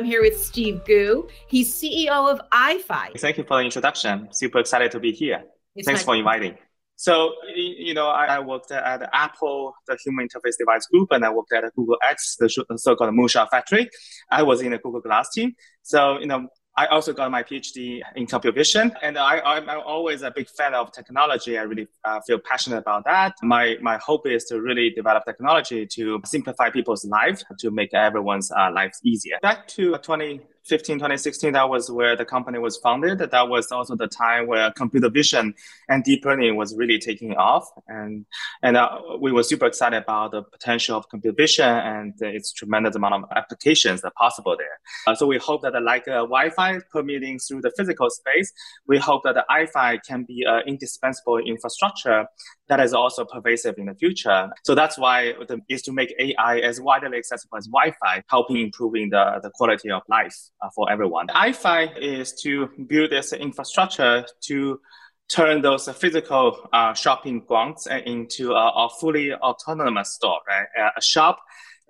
I'm here with Steve Gu. He's CEO of AiFi. Thank you for the introduction. Super excited to be here. It's Thanks for inviting. So, you know, I, worked at Apple, the Human Interface Device Group, and I worked at Google X, the so-called Moonshot Factory. I was in the Google Glass team. So, you know, I also got my PhD in computer vision, and I, am always a big fan of technology. I really uh, feel passionate about that. My my hope is to really develop technology to simplify people's lives, to make everyone's uh, lives easier. Back to 20 2015, 2016, that was where the company was founded. That was also the time where computer vision and deep learning was really taking off. And, and uh, we were super excited about the potential of computer vision and its tremendous amount of applications that are possible there. Uh, so we hope that uh, like uh, Wi-Fi permeating through the physical space, we hope that the AiFi can be an indispensable infrastructure that is also pervasive in the future. So that's why the, is to make AI as widely accessible as Wi-Fi, helping improving the, the quality of life for everyone. AiFi is to build this infrastructure to turn those physical uh, shopping grounds into a, a, fully autonomous store, right? A shop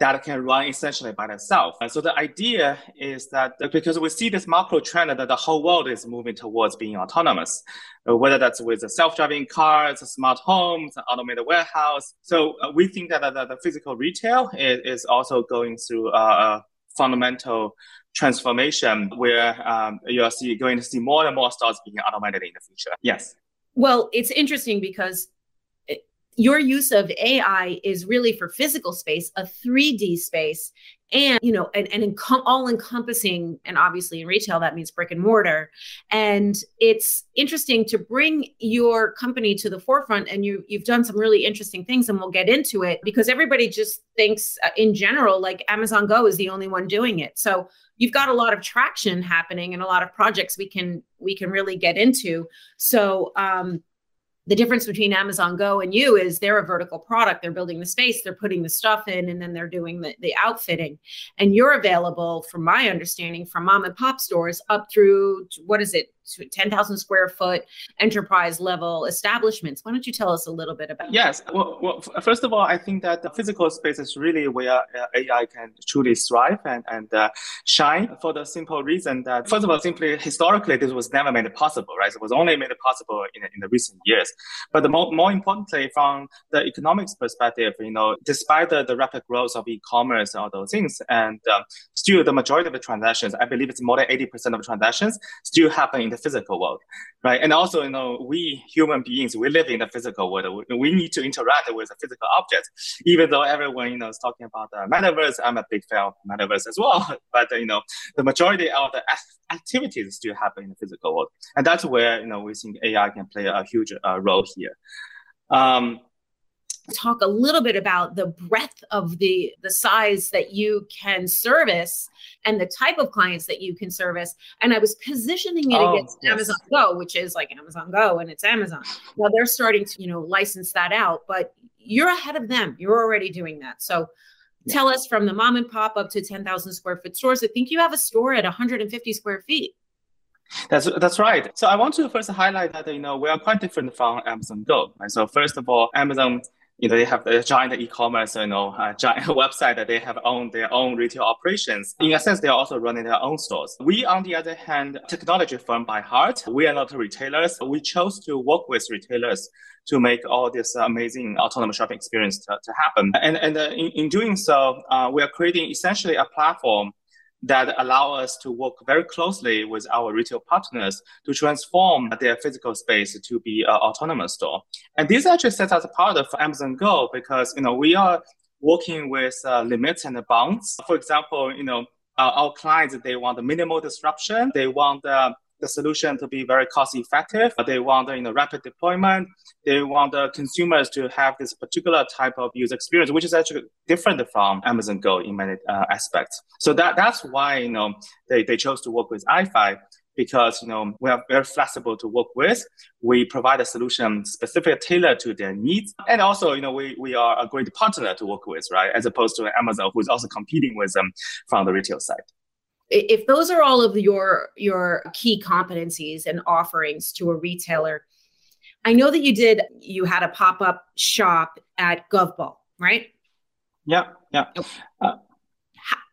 that can run essentially by itself. And so the idea is that because we see this macro trend that the whole world is moving towards being autonomous, uh, whether that's with self-driving cars, smart homes, automated warehouse. So uh, we think that the, physical retail is, also going through a fundamental transformation where um, you are see, going to see more and more stars being automated in the future. Yes. Well, it's interesting because your use of AI is really for physical space, a 3D space, and you know, and, and all encompassing. And obviously, in retail, that means brick and mortar. And it's interesting to bring your company to the forefront. And you you've done some really interesting things, and we'll get into it because everybody just thinks, uh, in general, like Amazon Go is the only one doing it. So you've got a lot of traction happening and a lot of projects we can we can really get into. So um, the difference between Amazon Go and you is they're a vertical product. They're building the space, they're putting the stuff in, and then they're doing the, the outfitting. And you're available, from my understanding, from mom and pop stores up through what is it, 10,000 square foot enterprise level establishments. Why don't you tell us a little bit about that? Yes. Well, well first of all, I think that the physical space is really where uh, AI can truly thrive and, and uh, shine for the simple reason that, first of all, simply historically, this was never made possible, right? It was only made possible in, in the recent years. But the more, more importantly, from the economics perspective, you know, despite the, the rapid growth of e-commerce and all those things, and um, still the majority of the transactions, I believe it's more than 80% of transactions still happen in the physical world, right? And also, you know, we human beings, we live in the physical world. We, need to interact with a physical object, even though everyone, you know, is talking about the metaverse. I'm a big fan of metaverse as well, but you know, the majority of the activities still happen in the physical world, and that's where you know we think AI can play a huge uh, role here. Um, talk a little bit about the breadth of the the size that you can service and the type of clients that you can service and i was positioning it oh, against yes. amazon go which is like amazon go and it's amazon now they're starting to you know license that out but you're ahead of them you're already doing that so yeah. tell us from the mom and pop up to 10,000 square foot stores i think you have a store at 150 square feet that's that's right. So I want to first highlight that you know we are quite different from Amazon Go. Right? So first of all, Amazon you know, they have a giant e-commerce, you know, uh, giant website that they have own their own retail operations. In a sense, they are also running their own stores. We, on the other hand, technology firm by heart, we are not retailers. We chose to work with retailers to make all this amazing autonomous shopping experience to, to happen. And, and uh, in, in doing so, uh, we are creating essentially a platform that allow us to work very closely with our retail partners to transform their physical space to be an autonomous store. And this actually sets us apart from Amazon Go because you know we are working with uh, limits and bounds. For example, you know uh, our clients they want minimal disruption. They want uh, the solution to be very cost effective. They want you know rapid deployment. They want the consumers to have this particular type of user experience, which is actually different from Amazon Go in many uh, aspects. So that that's why you know they, they chose to work with AiFi because you know we are very flexible to work with. We provide a solution specific tailored to their needs, and also you know we, we are a great partner to work with, right? As opposed to Amazon, who is also competing with them from the retail side if those are all of your your key competencies and offerings to a retailer i know that you did you had a pop-up shop at govball right yeah yeah uh,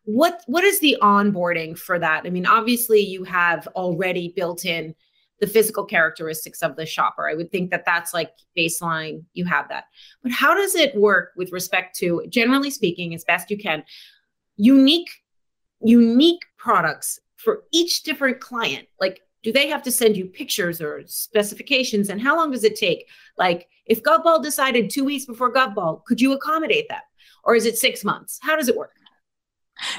what what is the onboarding for that? I mean, obviously you have already built in the physical characteristics of the shopper. I would think that that's like baseline, you have that. But how does it work with respect to generally speaking as best you can unique unique products for each different client? Like do they have to send you pictures or specifications? And how long does it take? Like if Govball decided two weeks before Govball could you accommodate that? Or is it six months? How does it work?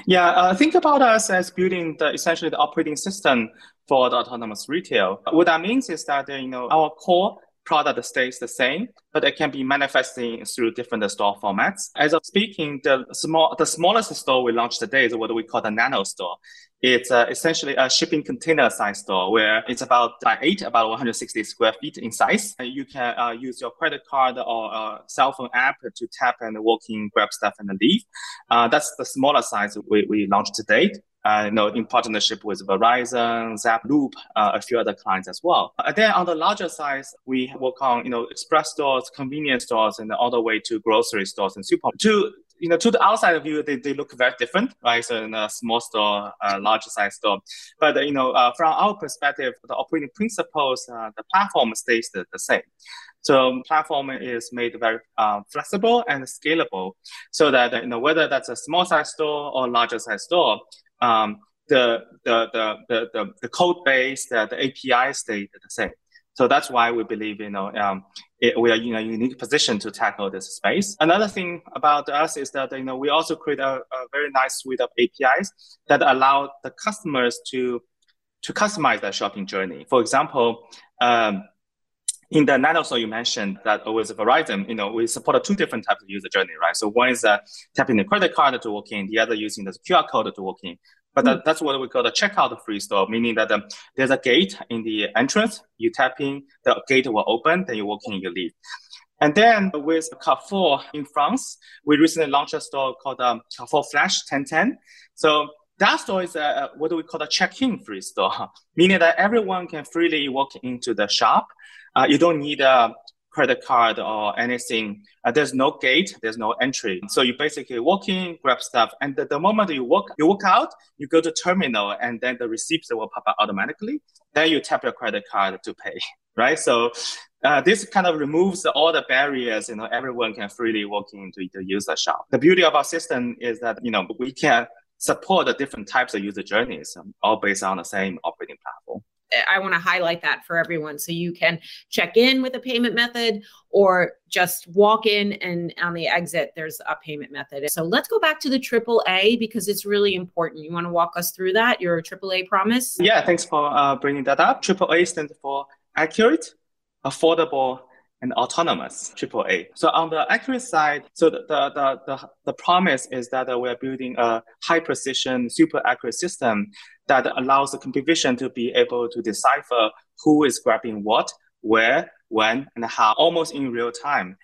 Yeah, uh, think about us as building the essentially the operating system for the autonomous retail. What that means is that you know our core product stays the same, but it can be manifesting through different store formats. As of speaking, the small the smallest store we launched today is what we call the nano store. It's uh, essentially a shipping container size store where it's about by eight, about 160 square feet in size. And you can uh, use your credit card or uh, cell phone app to tap and walk in, grab stuff and leave. Uh, that's the smaller size we, we launched to date. Uh, you know, in partnership with Verizon, Zaploop, uh, a few other clients as well. And then on the larger size, we work on, you know, express stores, convenience stores, and all the way to grocery stores and super. To you know, to the outside view, they, they look very different, right? So in a small store, a large size store. But, uh, you know, uh, from our perspective, the operating principles, uh, the platform stays the, the same. So platform is made very uh, flexible and scalable so that, you know, whether that's a small size store or larger size store, um, the, the, the, the, the, code base, the, the API stay the same. So that's why we believe, you know, um, it, we are in a unique position to tackle this space. Another thing about us is that, you know, we also create a, a very nice suite of APIs that allow the customers to, to customize their shopping journey. For example, um, in the nano store you mentioned that with Verizon, you know, we support two different types of user journey, right? So one is uh, tapping the credit card to walk in, the other using the QR code to walk in. But that, that's what we call the checkout free store, meaning that um, there's a gate in the entrance. You tap in, the gate will open, then you walk in, you leave. And then with Carrefour in France, we recently launched a store called um, Carrefour Flash 1010. So that store is a, what do we call a check-in free store, meaning that everyone can freely walk into the shop. Uh, you don't need a credit card or anything. Uh, there's no gate, there's no entry. So you basically walk in, grab stuff, and the, the moment you walk, you walk out, you go to terminal, and then the receipts will pop up automatically. Then you tap your credit card to pay, right? So uh, this kind of removes all the barriers. You know, everyone can freely walk into the user shop. The beauty of our system is that you know we can support the different types of user journeys, um, all based on the same operating platform. I want to highlight that for everyone. So you can check in with a payment method or just walk in and on the exit, there's a payment method. So let's go back to the AAA because it's really important. You want to walk us through that, your AAA promise? Yeah, thanks for uh, bringing that up. AAA stands for accurate, affordable, and autonomous AAA. So on the accurate side, so the, the, the, the, the promise is that we're building a high precision, super accurate system that allows the computer vision to be able to decipher who is grabbing what, where, when, and how, almost in real time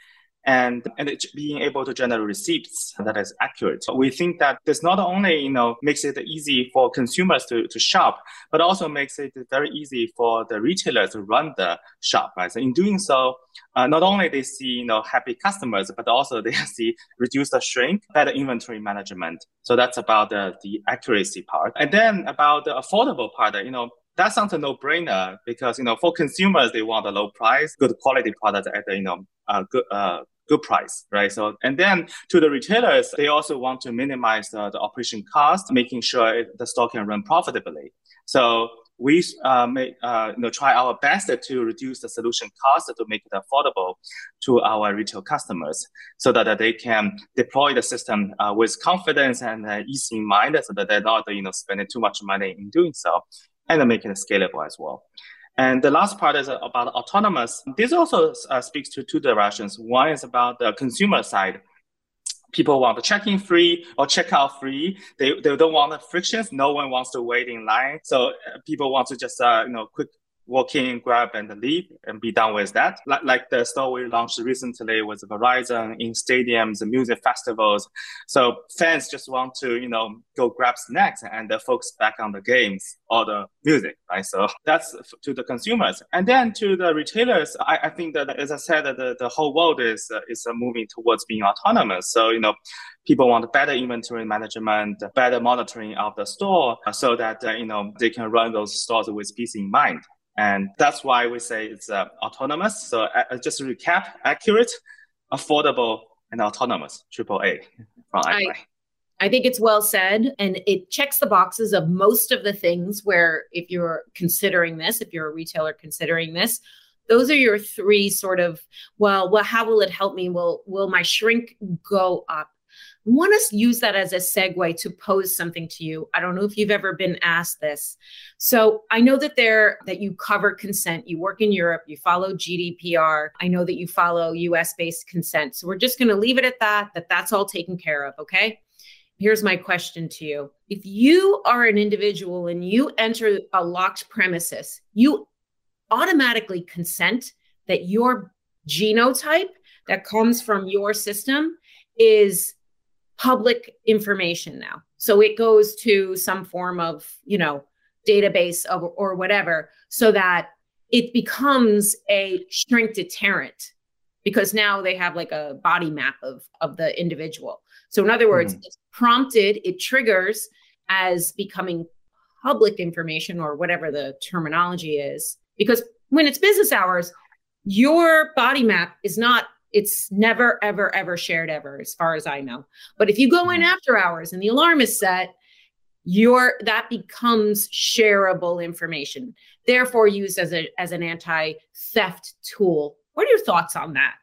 and and being able to generate receipts that is accurate. So we think that this not only you know makes it easy for consumers to, to shop, but also makes it very easy for the retailers to run the shop. Right. So in doing so, uh, not only they see you know happy customers, but also they see reduced shrink, better inventory management. So that's about the, the accuracy part. And then about the affordable part, you know, that sounds a no-brainer because you know for consumers they want a low price, good quality product at a you know uh, good uh, good price, right? So, and then to the retailers, they also want to minimize the, the operation cost, making sure the store can run profitably. So we uh, may, uh, you know, try our best to reduce the solution cost to make it affordable to our retail customers so that they can deploy the system uh, with confidence and uh, ease in mind so that they're not, you know, spending too much money in doing so and make it scalable as well. And the last part is about autonomous. This also uh, speaks to two directions. One is about the consumer side. People want the check-in free or check-out free. They, they don't want the frictions. No one wants to wait in line. So uh, people want to just, uh, you know, quick walk in, grab, and leave, and be done with that. Like, like the store we launched recently with Verizon in stadiums, and music festivals. So fans just want to, you know, go grab snacks and focus back on the games or the music, right? So that's to the consumers. And then to the retailers, I, I think that, as I said, the, the whole world is, uh, is moving towards being autonomous. So, you know, people want better inventory management, better monitoring of the store so that, uh, you know, they can run those stores with peace in mind. And that's why we say it's uh, autonomous. So uh, just to recap, accurate, affordable, and autonomous, triple A from I, I think it's well said and it checks the boxes of most of the things where if you're considering this, if you're a retailer considering this, those are your three sort of well, well how will it help me? Will will my shrink go up? Want to use that as a segue to pose something to you. I don't know if you've ever been asked this. So I know that there that you cover consent. You work in Europe. You follow GDPR. I know that you follow U.S. based consent. So we're just going to leave it at that. That that's all taken care of. Okay. Here's my question to you. If you are an individual and you enter a locked premises, you automatically consent that your genotype that comes from your system is public information now. So it goes to some form of, you know, database of, or whatever, so that it becomes a shrink deterrent because now they have like a body map of of the individual. So in other words, mm-hmm. it's prompted, it triggers as becoming public information or whatever the terminology is. Because when it's business hours, your body map is not it's never, ever, ever shared ever, as far as I know. But if you go in mm-hmm. after hours and the alarm is set, your that becomes shareable information, therefore used as a as an anti-theft tool. What are your thoughts on that?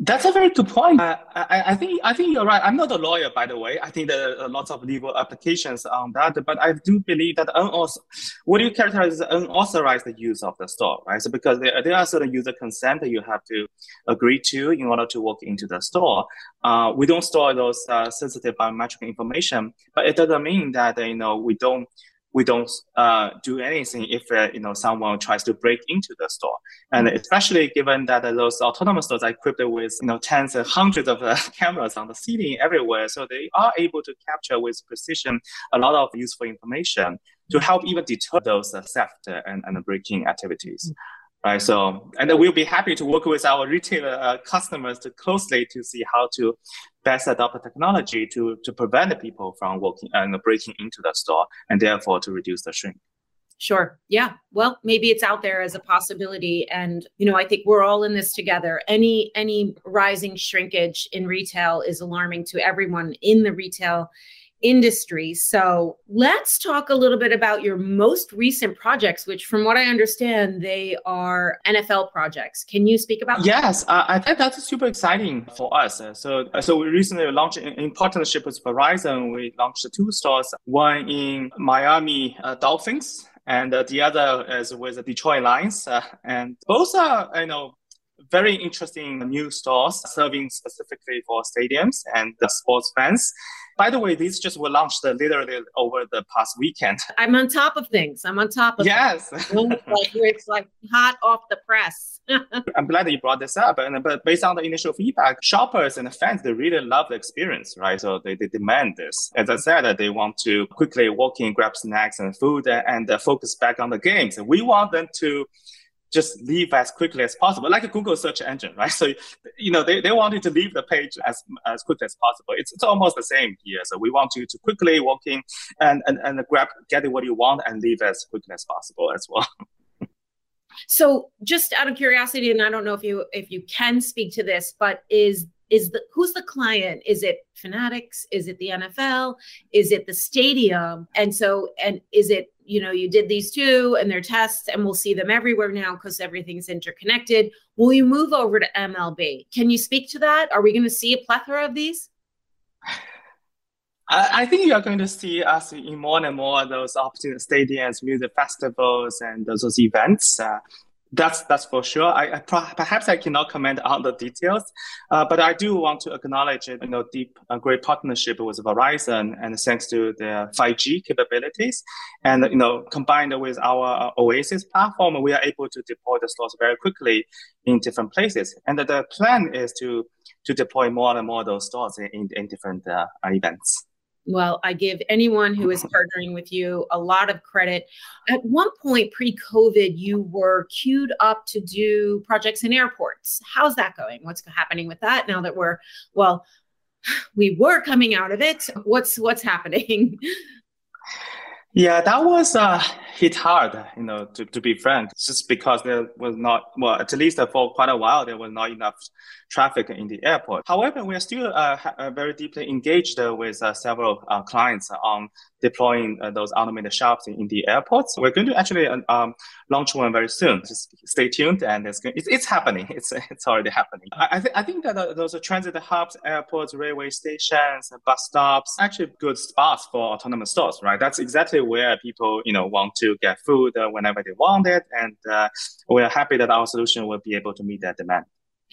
That's a very good point. Uh, I, I, think I think you're right. I'm not a lawyer, by the way. I think there are lots of legal applications on that, but I do believe that unauthor- what do you characterize as unauthorized use of the store, right? So because there, there are certain user consent that you have to agree to in order to walk into the store. Uh, we don't store those uh, sensitive biometric information, but it doesn't mean that you know we don't we don't uh, do anything if uh, you know someone tries to break into the store. And especially given that uh, those autonomous stores are equipped with you know tens and hundreds of uh, cameras on the ceiling everywhere, so they are able to capture with precision a lot of useful information to help even deter those uh, theft and, and breaking activities. Mm-hmm right? So, and we'll be happy to work with our retailer uh, customers to closely to see how to best adopt the technology to to prevent people from walking and uh, breaking into the store, and therefore to reduce the shrink. Sure. Yeah. Well, maybe it's out there as a possibility and you know, I think we're all in this together. Any any rising shrinkage in retail is alarming to everyone in the retail industry. So let's talk a little bit about your most recent projects, which, from what I understand, they are NFL projects. Can you speak about? Yes, uh, I think that's super exciting for us. Uh, so, uh, so we recently launched in, partnership with Verizon. We launched two stores, one in Miami uh, Dolphins. And uh, the other is with the Detroit Lions, uh, and both are, you know, very interesting new stores serving specifically for stadiums and the sports fans. By the way, these just were launched uh, literally over the past weekend. I'm on top of things. I'm on top of yes. like it's like hot off the press. I'm glad that you brought this up. And but based on the initial feedback, shoppers and fans they really love the experience, right? So they, they demand this. As I said, they want to quickly walk in, grab snacks and food, and, and uh, focus back on the games. And we want them to just leave as quickly as possible, like a Google search engine, right? So, you know, they, they want you to leave the page as, as quickly as possible. It's, it's almost the same here. So we want you to quickly walk in and, and, and grab, get what you want and leave as quickly as possible as well. so just out of curiosity, and I don't know if you, if you can speak to this, but is is the who's the client is it fanatics is it the nfl is it the stadium and so and is it you know you did these two and their tests and we'll see them everywhere now because everything's interconnected. Will you move over to mlb can you speak to that? Are we going to see a plethora of these? I think you are going to see us in more and more of those opportunity stadiums, music festivals, and those events. Uh, That's that's for sure. I, I perhaps I cannot comment on the details, uh, but I do want to acknowledge you know deep uh, great partnership with Verizon, and thanks to their 5G capabilities, and you know combined with our uh, Oasis platform, we are able to deploy the stores very quickly in different places. And the plan is to to deploy more and more those stores in, in different uh, events. Well, I give anyone who is partnering with you a lot of credit. At one point pre COVID, you were queued up to do projects in airports. How's that going? What's happening with that now that we're, well, we were coming out of it? What's what's happening? Yeah, that was uh, hit hard, you know, to, to be frank, just because there was not, well, at least for quite a while, there was not enough traffic in the airport. However, we are still uh, uh very deeply engaged uh, with uh, several uh, clients on deploying those automated shops in, in, the airports. We're going to actually um, launch one very soon. Just stay tuned, and it's it's, it's happening. It's it's already happening. I, I, th- I think that those are transit hubs, airports, railway stations, bus stops, actually good spots for autonomous stores, right? That's exactly where people you know want to get food uh, whenever they want it, and uh, we're happy that our solution will be able to meet that demand.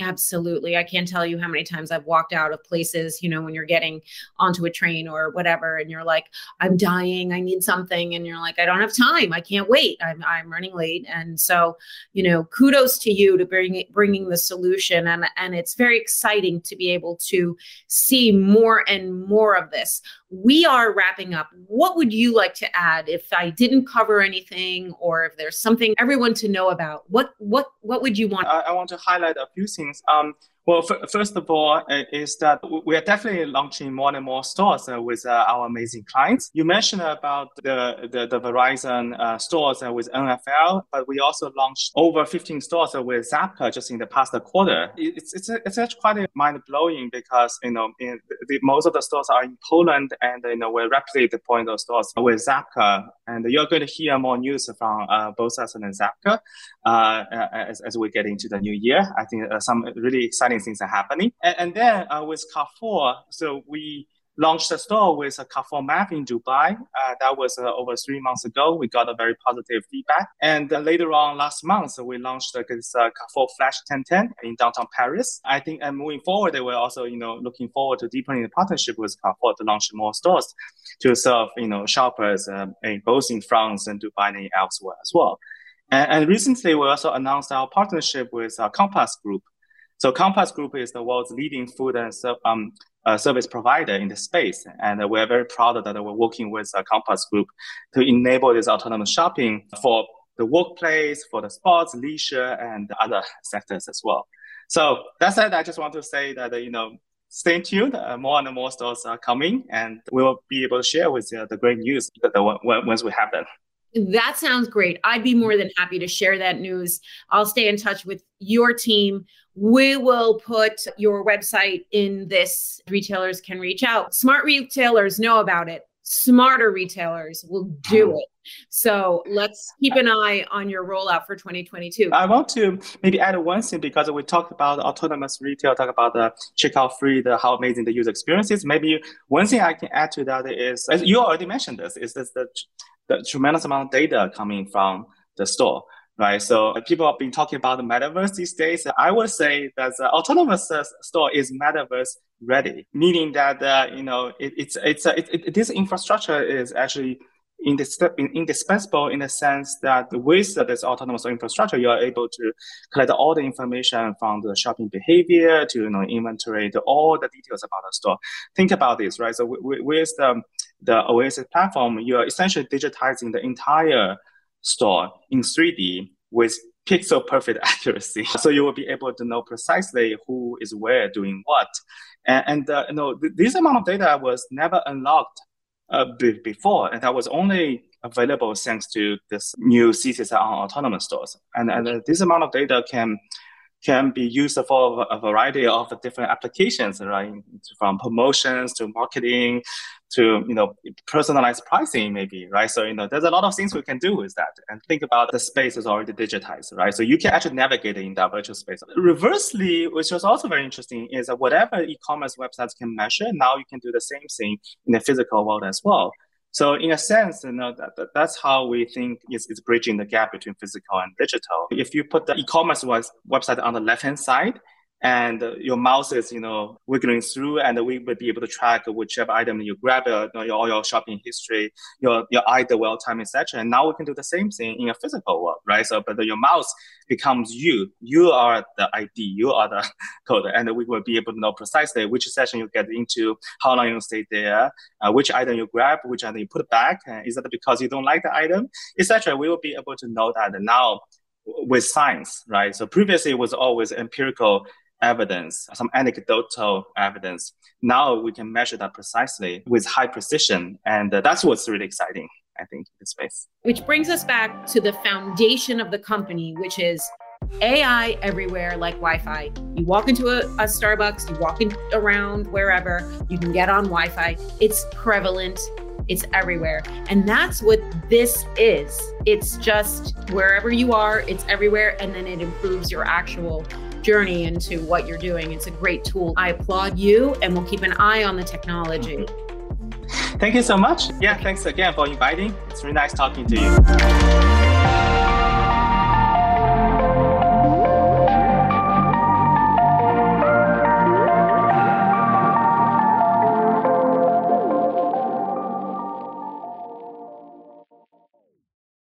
Absolutely. I can't tell you how many times I've walked out of places, you know, when you're getting onto a train or whatever, and you're like, I'm dying, I need something. And you're like, I don't have time. I can't wait. I'm, I'm running late. And so, you know, kudos to you to bring bringing the solution. And, and it's very exciting to be able to see more and more of this we are wrapping up. What would you like to add if I didn't cover anything or if there's something everyone to know about? What what what would you want? I, I want to highlight a few things. Um, well, f- first of all, uh, is that we are definitely launching more and more stores uh, with uh, our amazing clients. You mentioned about the the, the Verizon uh, stores uh, with NFL, but we also launched over 15 stores with Żabka just in the past quarter. It's it's it's actually quite mind blowing because you know in the, most of the stores are in Poland, and you know we're rapidly deploying those stores with Żabka, and you're going to hear more news from both us and Żabka as as we get into the new year. I think some really exciting things are happening. And, and then uh, with Carrefour, so we launched a store with a Carrefour map in Dubai. Uh, that was uh, over three months ago. We got a very positive feedback. And uh, later on last month, we launched this uh, Carrefour Flash 1010 in downtown Paris. I think and moving forward, they were also, you know, looking forward to deepening the partnership with Carrefour to launch more stores to serve, you know, shoppers uh, in, both in France and Dubai and elsewhere as well. And, and recently, we also announced our partnership with uh, Compass Group, so Compass Group is the world's leading food and um, uh, service provider in the space. And we're very proud that we're working with uh, Compass Group to enable this autonomous shopping for the workplace, for the sports, leisure, and other sectors as well. So that said, I just want to say that, uh, you know, stay tuned. Uh, more and more stores are coming, and we will be able to share with you the great news that the, once we have them. That sounds great. I'd be more than happy to share that news. I'll stay in touch with your team. We will put your website in this. Retailers can reach out. Smart retailers know about it. Smarter retailers will do hmm. it. So let's keep an eye on your rollout for 2022. I want to maybe add one thing because we talked about autonomous retail, talk about the checkout free, the how amazing the user experience is. Maybe one thing I can add to that is, as you already mentioned this, is this the the tremendous amount of data coming from the store, right? So uh, people have been talking about the metaverse these days. I would say that the autonomous uh, store is metaverse ready, meaning that uh, you know it, it's it's uh, it, it, this infrastructure is actually indispensable in the sense that with this autonomous infrastructure, you are able to collect all the information from the shopping behavior to you know inventory to all the details about the store. Think about this, right? So with the the Oasis platform, you are essentially digitizing the entire store in 3D with pixel perfect accuracy. So you will be able to know precisely who is where doing what. And, and uh, you know, th- this amount of data was never unlocked uh, b- before, and that was only available thanks to this new thesis on autonomous stores. And, and uh, this amount of data can can be used for a variety of different applications, right? From promotions to marketing to you know personalized pricing, maybe, right? So you know, there's a lot of things we can do with that. And think about the space is already digitized, right? So you can actually navigate in that virtual space. Reversely, which was also very interesting, is that whatever e-commerce websites can measure, now you can do the same thing in the physical world as well. So in a sense, you know, that, that that's how we think is, is bridging the gap between physical and digital. If you put the e-commerce website on the left-hand side, and your mouse is, you know, wiggling through, and we will be able to track whichever item you grab, uh, you know, all your shopping history, your your idle well time, etc. And now we can do the same thing in a physical world, right? So, but your mouse becomes you. You are the ID. You are the code, and we will be able to know precisely which session you get into, how long you stay there, uh, which item you grab, which item you put back. Uh, is that because you don't like the item, etc. We will be able to know that now with science, right? So previously it was always empirical evidence, some anecdotal evidence. Now we can measure that precisely with high precision. And that's what's really exciting, I think, in this space. Which brings us back to the foundation of the company, which is AI everywhere like Wi Fi. You walk into a, a Starbucks, you walk in, around wherever, you can get on Wi Fi. It's prevalent, it's everywhere. And that's what this is. It's just wherever you are, it's everywhere. And then it improves your actual journey into what you're doing. It's a great tool. I applaud you, and we'll keep an eye on the technology. Thank you so much. Yeah, thanks again for inviting. It's really nice talking to you.